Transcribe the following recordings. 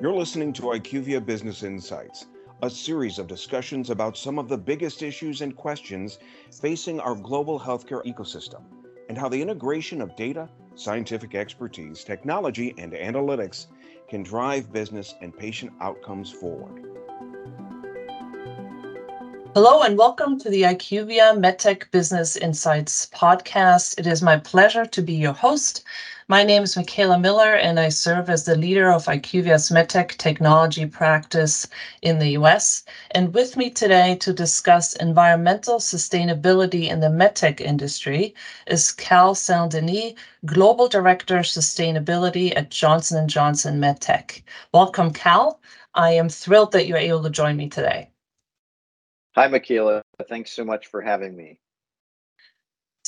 You're listening to IQVIA Business Insights, a series of discussions about some of the biggest issues and questions facing our global healthcare ecosystem and how the integration of data, scientific expertise, technology, and analytics can drive business and patient outcomes forward. Hello and welcome to the IQVIA MedTech Business Insights podcast. It is my pleasure to be your host. My name is Michaela Miller, and I serve as the leader of IQVIA's MedTech technology practice in the US. And with me today to discuss environmental sustainability in the MedTech industry is Cal Saint Denis, Global Director Sustainability at Johnson & Johnson MedTech. Welcome, Cal. I am thrilled that you're able to join me today. Hi, Michaela. Thanks so much for having me.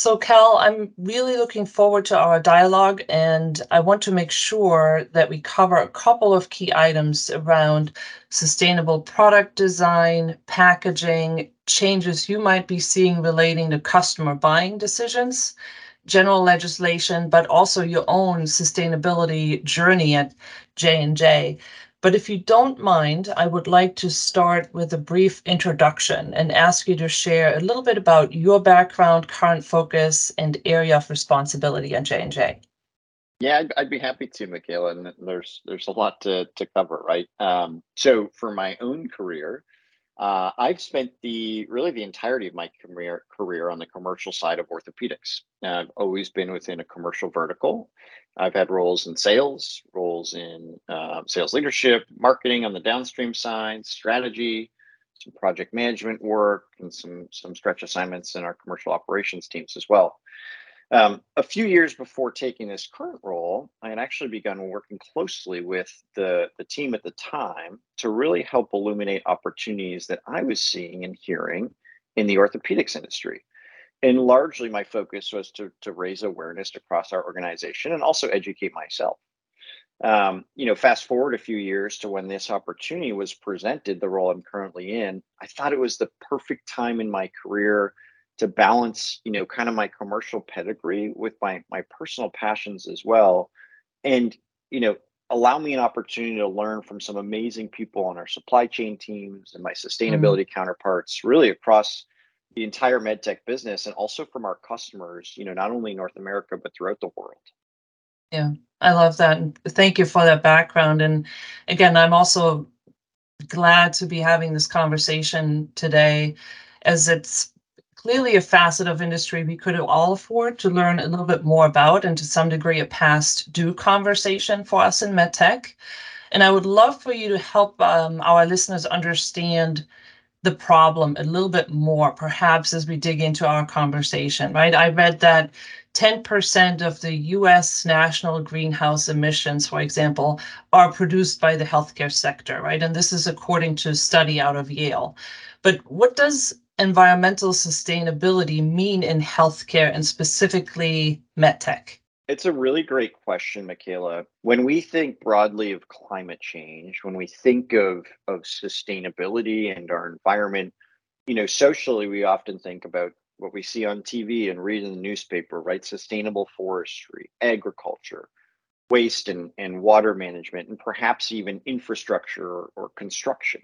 So, Cal, I'm really looking forward to our dialogue, and I want to make sure that we cover a couple of key items around sustainable product design, packaging, changes you might be seeing relating to customer buying decisions, general legislation, but also your own sustainability journey at J&J. But if you don't mind, I would like to start with a brief introduction and ask you to share a little bit about your background, current focus, and area of responsibility at J&J. Yeah, I'd, I'd, be happy to, Michaela. And there's there's a lot to to cover, right? Um, so for my own career, uh, I've spent the really the entirety of my career career on the commercial side of orthopedics. I've always been within a commercial vertical. I've had roles in sales, roles in uh, sales leadership, marketing on the downstream side, strategy, some project management work, and some some stretch assignments in our commercial operations teams as well. Um, a few years before taking this current role, I had actually begun working closely with the, the team at the time to really help illuminate opportunities that I was seeing and hearing in the orthopedics industry. And largely, my focus was to, to raise awareness across our organization and also educate myself. Um, you know, fast forward a few years to when this opportunity was presented, the role I'm currently in, I thought it was the perfect time in my career to balance you know kind of my commercial pedigree with my my personal passions as well and you know allow me an opportunity to learn from some amazing people on our supply chain teams and my mm-hmm. sustainability mm-hmm. counterparts really across the entire medtech business and also from our customers you know not only in north america but throughout the world yeah i love that and thank you for that background and again i'm also glad to be having this conversation today as it's clearly a facet of industry we could all afford to learn a little bit more about and to some degree a past due conversation for us in medtech. And I would love for you to help um, our listeners understand the problem a little bit more, perhaps as we dig into our conversation, right? I read that 10% of the US national greenhouse emissions, for example, are produced by the healthcare sector, right? And this is according to a study out of Yale. But what does environmental sustainability mean in healthcare and specifically medtech? It's a really great question, Michaela. When we think broadly of climate change, when we think of, of sustainability and our environment, you know, socially, we often think about what we see on TV and read in the newspaper, right? Sustainable forestry, agriculture, waste and, and water management, and perhaps even infrastructure or, or construction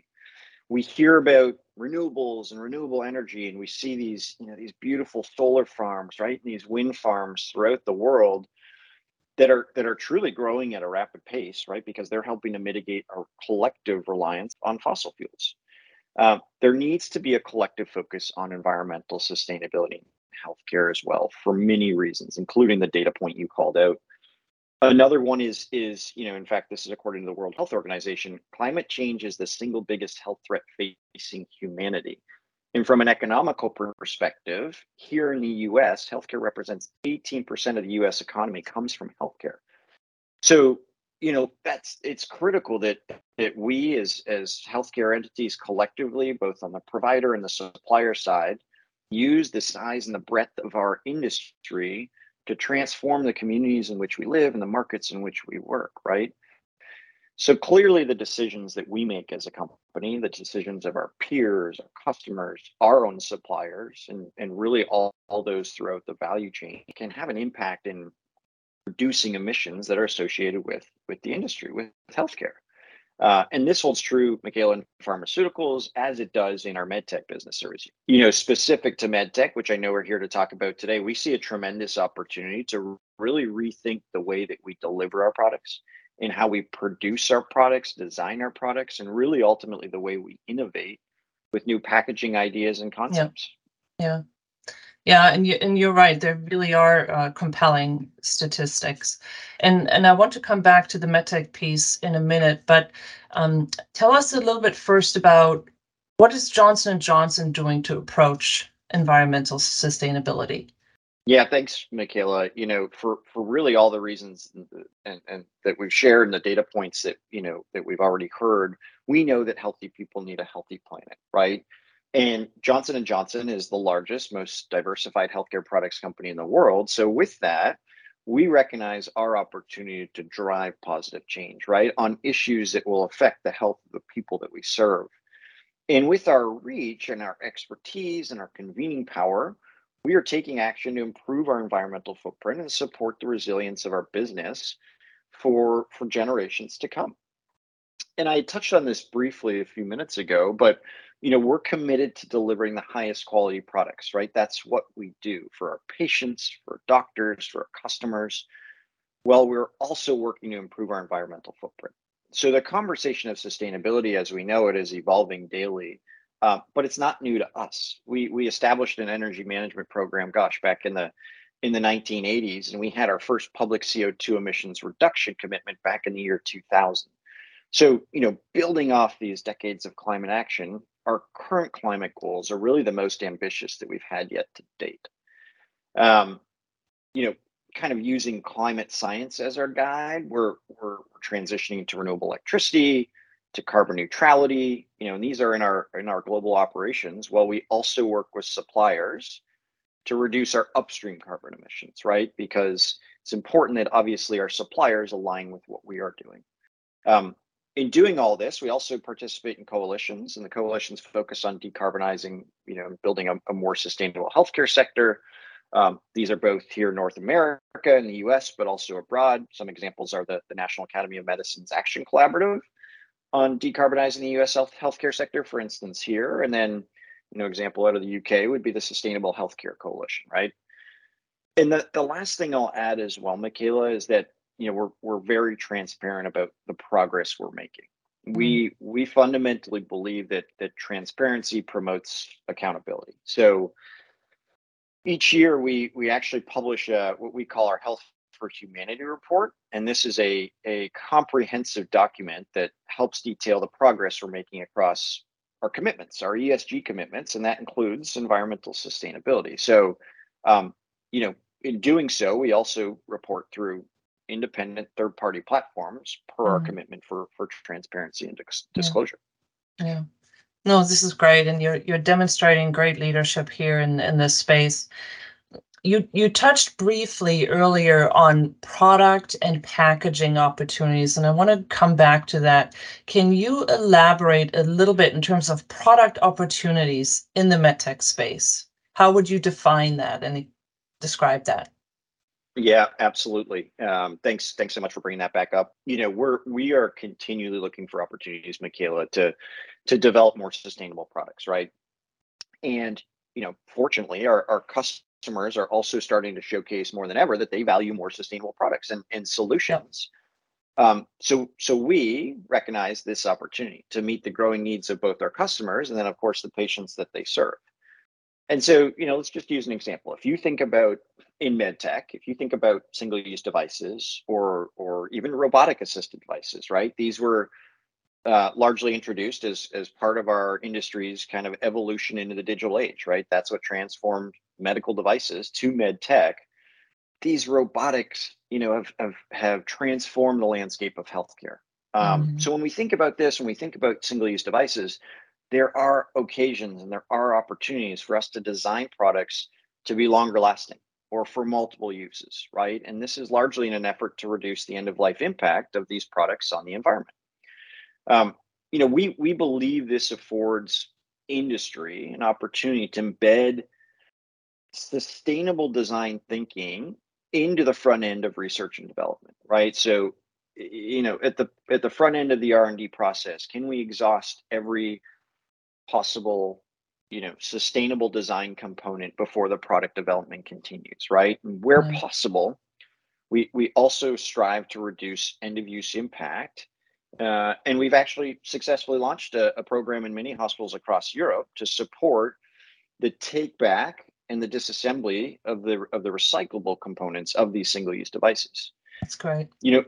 we hear about renewables and renewable energy and we see these you know these beautiful solar farms right? And these wind farms throughout the world that are that are truly growing at a rapid pace right? Because they're helping to mitigate our collective reliance on fossil fuels. Uh, there needs to be a collective focus on environmental sustainability in healthcare as well for many reasons including the data point you called out Another one is is you know in fact this is according to the World Health Organization climate change is the single biggest health threat facing humanity. And from an economical perspective, here in the US, healthcare represents 18% of the US economy comes from healthcare. So, you know, that's it's critical that that we as as healthcare entities collectively, both on the provider and the supplier side, use the size and the breadth of our industry to transform the communities in which we live and the markets in which we work, right? So clearly, the decisions that we make as a company, the decisions of our peers, our customers, our own suppliers, and, and really all, all those throughout the value chain can have an impact in reducing emissions that are associated with, with the industry, with healthcare. Uh, and this holds true, Michaela, in pharmaceuticals as it does in our medtech business service. You know, specific to medtech, which I know we're here to talk about today, we see a tremendous opportunity to really rethink the way that we deliver our products and how we produce our products, design our products, and really ultimately the way we innovate with new packaging ideas and concepts. Yeah. yeah. Yeah, and you and you're right. There really are uh, compelling statistics, and and I want to come back to the medtech piece in a minute. But um, tell us a little bit first about what is Johnson and Johnson doing to approach environmental sustainability. Yeah, thanks, Michaela. You know, for for really all the reasons and, and that we've shared and the data points that you know that we've already heard, we know that healthy people need a healthy planet, right? And Johnson Johnson is the largest, most diversified healthcare products company in the world. So with that, we recognize our opportunity to drive positive change, right, on issues that will affect the health of the people that we serve. And with our reach and our expertise and our convening power, we are taking action to improve our environmental footprint and support the resilience of our business for, for generations to come. And I touched on this briefly a few minutes ago, but you know we're committed to delivering the highest quality products right? That's what we do for our patients for doctors for our customers well we're also working to improve our environmental footprint. So the conversation of sustainability as we know it is evolving daily uh, but it's not new to us. We we established an energy management program gosh back in the in the 1980s and we had our first public co2 emissions reduction commitment back in the year 2000 so, you know, building off these decades of climate action, our current climate goals are really the most ambitious that we've had yet to date. Um, you know, kind of using climate science as our guide, we're, we're transitioning to renewable electricity, to carbon neutrality. You know, and these are in our in our global operations. While we also work with suppliers to reduce our upstream carbon emissions, right? Because it's important that obviously our suppliers align with what we are doing. Um, in doing all this, we also participate in coalitions, and the coalitions focus on decarbonizing, you know, building a, a more sustainable healthcare sector. Um, these are both here in North America and the US, but also abroad. Some examples are the, the National Academy of Medicine's Action Collaborative on decarbonizing the US health, healthcare sector, for instance, here. And then, you know, example out of the UK would be the Sustainable Healthcare Coalition, right? And the, the last thing I'll add as well, Michaela, is that you know we're we're very transparent about the progress we're making. Mm-hmm. we we fundamentally believe that that transparency promotes accountability. So each year we we actually publish a, what we call our health for humanity report. And this is a a comprehensive document that helps detail the progress we're making across our commitments our esg commitments and that includes environmental sustainability. So um, you know in doing so we also report through independent third party platforms per mm. our commitment for for transparency and disclosure. Yeah. yeah. No, this is great, and you're you're demonstrating great leadership here in in this space. You you touched briefly earlier on product and packaging opportunities, and I want to come back to that. Can you elaborate a little bit in terms of product opportunities in the medtech space? How would you define that and describe that? Yeah, absolutely. Um, thanks, thanks so much for bringing that back up. You know, we're we are continually looking for opportunities, Michaela, to to develop more sustainable products, right? And you know, fortunately, our our customers are also starting to showcase more than ever that they value more sustainable products and and solutions. Um, so so we recognize this opportunity to meet the growing needs of both our customers and then, of course, the patients that they serve. And so, you know, let's just use an example. If you think about in medtech, if you think about single-use devices or or even robotic assisted devices, right? These were uh, largely introduced as as part of our industry's kind of evolution into the digital age, right? That's what transformed medical devices to med tech. These robotics, you know, have have, have transformed the landscape of healthcare. Um, mm-hmm. So when we think about this, when we think about single-use devices, there are occasions and there are opportunities for us to design products to be longer lasting or for multiple uses, right? And this is largely in an effort to reduce the end of life impact of these products on the environment. Um, you know, we we believe this affords industry an opportunity to embed sustainable design thinking into the front end of research and development, right? So you know at the at the front end of the r&d process can we exhaust every possible you know sustainable design component before the product development continues right and where mm-hmm. possible we we also strive to reduce end of use impact uh, and we've actually successfully launched a, a, program in many hospitals across Europe to support the take back and the disassembly of the of the recyclable components of these single use devices. That's great. You know,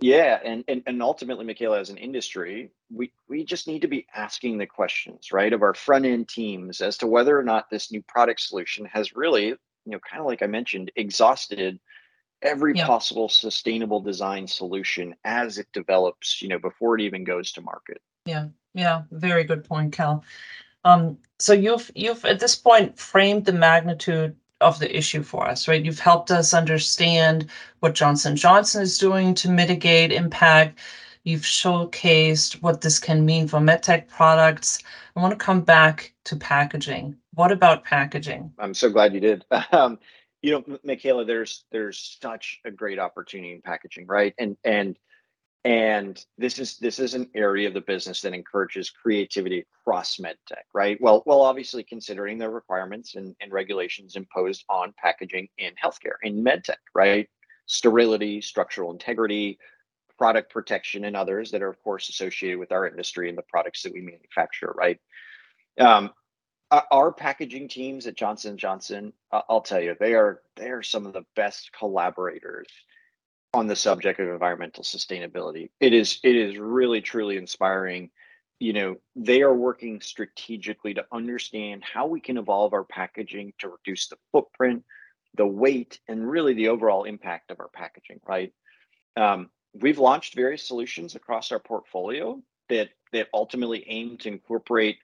yeah, and, and and ultimately, Michaela, as an industry, we we just need to be asking the questions, right, of our front end teams as to whether or not this new product solution has really, you know, kind of like I mentioned, exhausted every yeah. possible sustainable design solution as it develops, you know, before it even goes to market. Yeah, yeah, very good point, Cal. Um, so you've you've at this point framed the magnitude of the issue for us, right? You've helped us understand what Johnson Johnson is doing to mitigate impact. You've showcased what this can mean for medtech products. I want to come back to packaging. What about packaging? I'm so glad you did. Um, you know, Michaela, there's there's such a great opportunity in packaging, right? And and and this is this is an area of the business that encourages creativity across medtech, right? Well, well, obviously considering the requirements and, and regulations imposed on packaging in healthcare, in medtech, right? Sterility, structural integrity, product protection, and others that are, of course, associated with our industry and the products that we manufacture, right? Um, our packaging teams at Johnson Johnson, I'll tell you, they are they are some of the best collaborators on the subject of environmental sustainability. It is it is really truly inspiring. You know, they are working strategically to understand how we can evolve our packaging to reduce the footprint, the weight, and really the overall impact of our packaging. Right. Um, we've launched various solutions across our portfolio that that ultimately aim to incorporate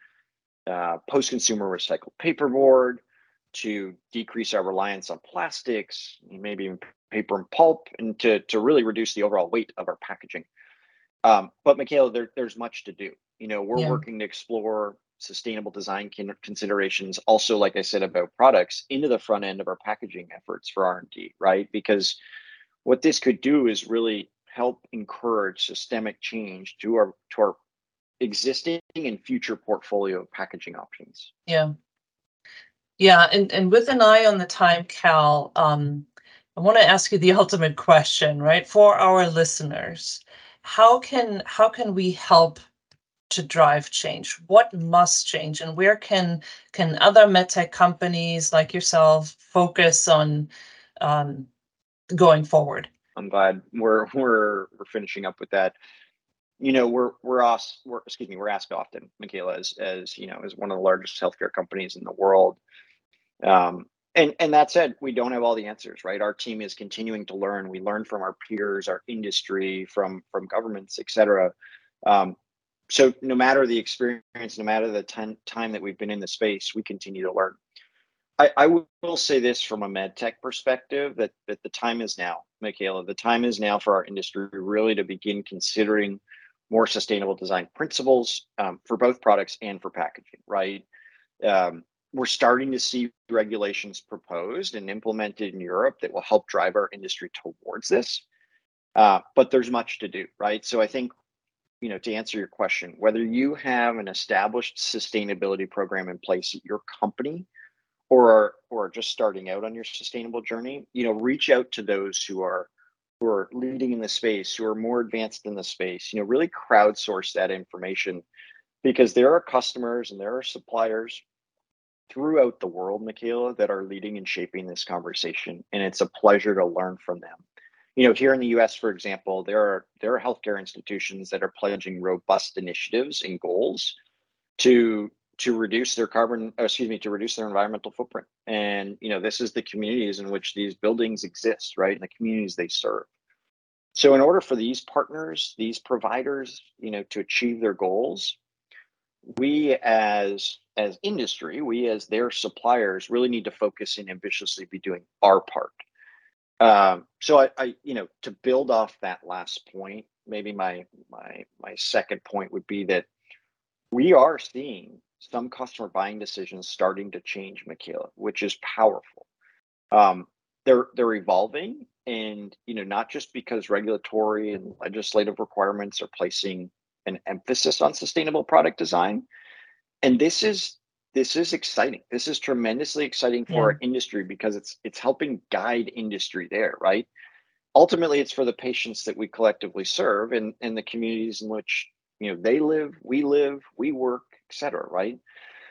uh, post-consumer recycled paperboard, to decrease our reliance on plastics, maybe even paper and pulp, and to, to really reduce the overall weight of our packaging. Um, but Michaela, there, there's much to do. You know, we're yeah. working to explore sustainable design considerations. Also, like I said about products, into the front end of our packaging efforts for R and D, right? Because what this could do is really help encourage systemic change to our to our existing and future portfolio of packaging options. Yeah. Yeah, and, and with an eye on the time, Cal, um, I want to ask you the ultimate question, right? For our listeners, how can how can we help to drive change? What must change, and where can can other medtech companies like yourself focus on um, going forward? I'm glad we're we're we're finishing up with that you know we're we're asked we're excuse me we're asked often michaela as as you know as one of the largest healthcare companies in the world um, and and that said we don't have all the answers right our team is continuing to learn we learn from our peers our industry from from governments et cetera um, so no matter the experience no matter the time time that we've been in the space we continue to learn I, I will say this from a med tech perspective that that the time is now, Michaela. The time is now for our industry really to begin considering more sustainable design principles um, for both products and for packaging, right? Um, we're starting to see regulations proposed and implemented in Europe that will help drive our industry towards this. Uh, but there's much to do, right? So I think, you know, to answer your question, whether you have an established sustainability program in place at your company or are, or are just starting out on your sustainable journey, you know, reach out to those who are who are leading in the space, who are more advanced in the space, you know, really crowdsource that information because there are customers and there are suppliers throughout the world, Michaela, that are leading and shaping this conversation. And it's a pleasure to learn from them. You know, here in the US, for example, there are there are healthcare institutions that are pledging robust initiatives and goals to to reduce their carbon excuse me to reduce their environmental footprint and you know this is the communities in which these buildings exist right and the communities they serve so in order for these partners these providers you know to achieve their goals we as as industry we as their suppliers really need to focus and ambitiously be doing our part um, so I, I you know to build off that last point maybe my my my second point would be that we are seeing some customer buying decisions starting to change, Michaela, which is powerful. Um, they're they're evolving and you know not just because regulatory and legislative requirements are placing an emphasis on sustainable product design. And this is this is exciting. This is tremendously exciting for yeah. our industry because it's it's helping guide industry there right? Ultimately it's for the patients that we collectively serve and and the communities in which you know they live we live we work etc right?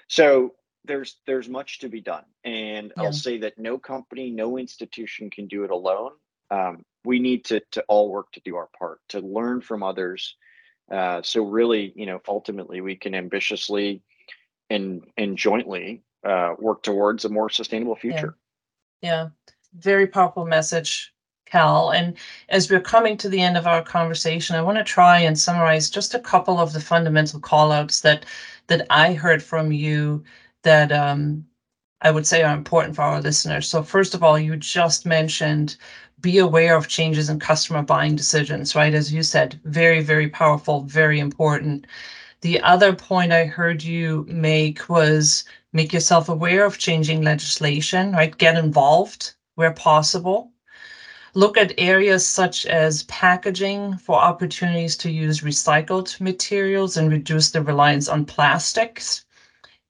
So there's there's much to be done. And yeah. i'll say that no company no institution can do it alone. Um, we need to to all work to do our part to learn from others uh, so really you know ultimately we can ambitiously and and jointly uh, work towards a more sustainable future yeah. yeah very powerful message Cal. And as we're coming to the end of our conversation, I want to try and summarize just a couple of the fundamental callouts that that I heard from you that um, I would say are important for our listeners. So first of all, you just mentioned be aware of changes in customer buying decisions, right? As you said, very, very powerful, very important. The other point I heard you make was make yourself aware of changing legislation, right? Get involved where possible look at areas such as packaging for opportunities to use recycled materials and reduce the reliance on plastics.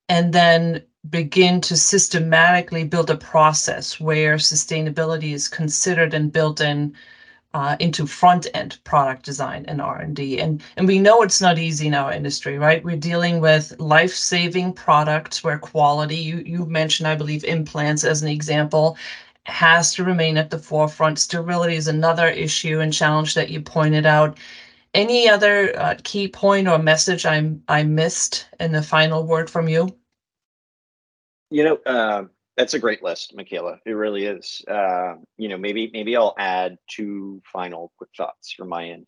And then begin to systematically build a process where sustainability is considered and built in uh, into front end product design and r&d and and we know it's not easy in our industry right we're dealing with life-saving products where quality you you mentioned i believe implants as an example has to remain at the forefront. Sterility is another issue and challenge that you pointed out. Any other uh, key point or message I'm, I missed in the final word from you? You know, uh, that's a great list, Michaela. It really is. Uh, you know, maybe maybe I'll add two final quick thoughts from my end.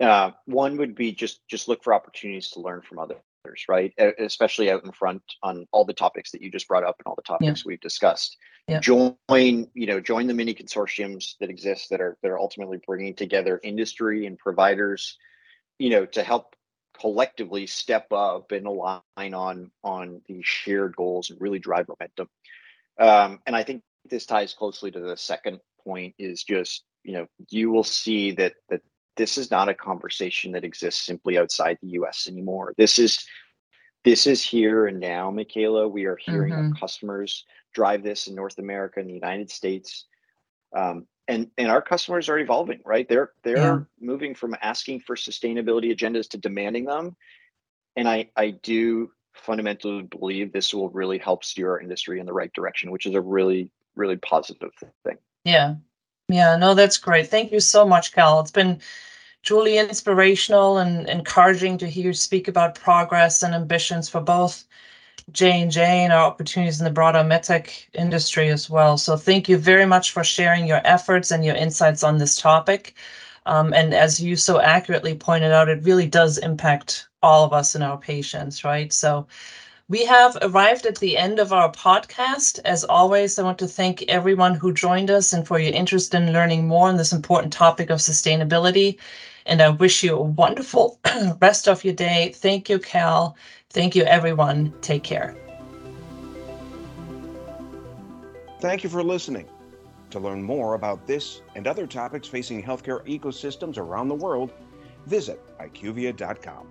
Uh, one would be just just look for opportunities to learn from others right? Especially out in front on all the topics that you just brought up and all the topics yeah. we've discussed. Yeah. Join, you know, join the many consortiums that exist that are that are ultimately bringing together industry and providers, you know, to help collectively step up and align on on these shared goals and really drive momentum. Um, and I think this ties closely to the second point is just you know you will see that that this is not a conversation that exists simply outside the US anymore. This is this is here and now, Michaela. We are hearing mm-hmm. our customers drive this in North America and the United States. Um, and and our customers are evolving, right? They're they're yeah. moving from asking for sustainability agendas to demanding them. And I I do fundamentally believe this will really help steer our industry in the right direction, which is a really really positive thing. Yeah, yeah, no, that's great. Thank you so much, Cal. It's been truly inspirational and encouraging to hear you speak about progress and ambitions for both J and J and our opportunities in the broader medtech industry as well. So thank you very much for sharing your efforts and your insights on this topic. Um, and as you so accurately pointed out, it really does impact all of us and our patients, right? So we have arrived at the end of our podcast. As always, I want to thank everyone who joined us and for your interest in learning more on this important topic of sustainability. And I wish you a wonderful rest of your day. Thank you, Cal. Thank you, everyone. Take care. Thank you for listening. To learn more about this and other topics facing healthcare ecosystems around the world, visit IQVIA.com.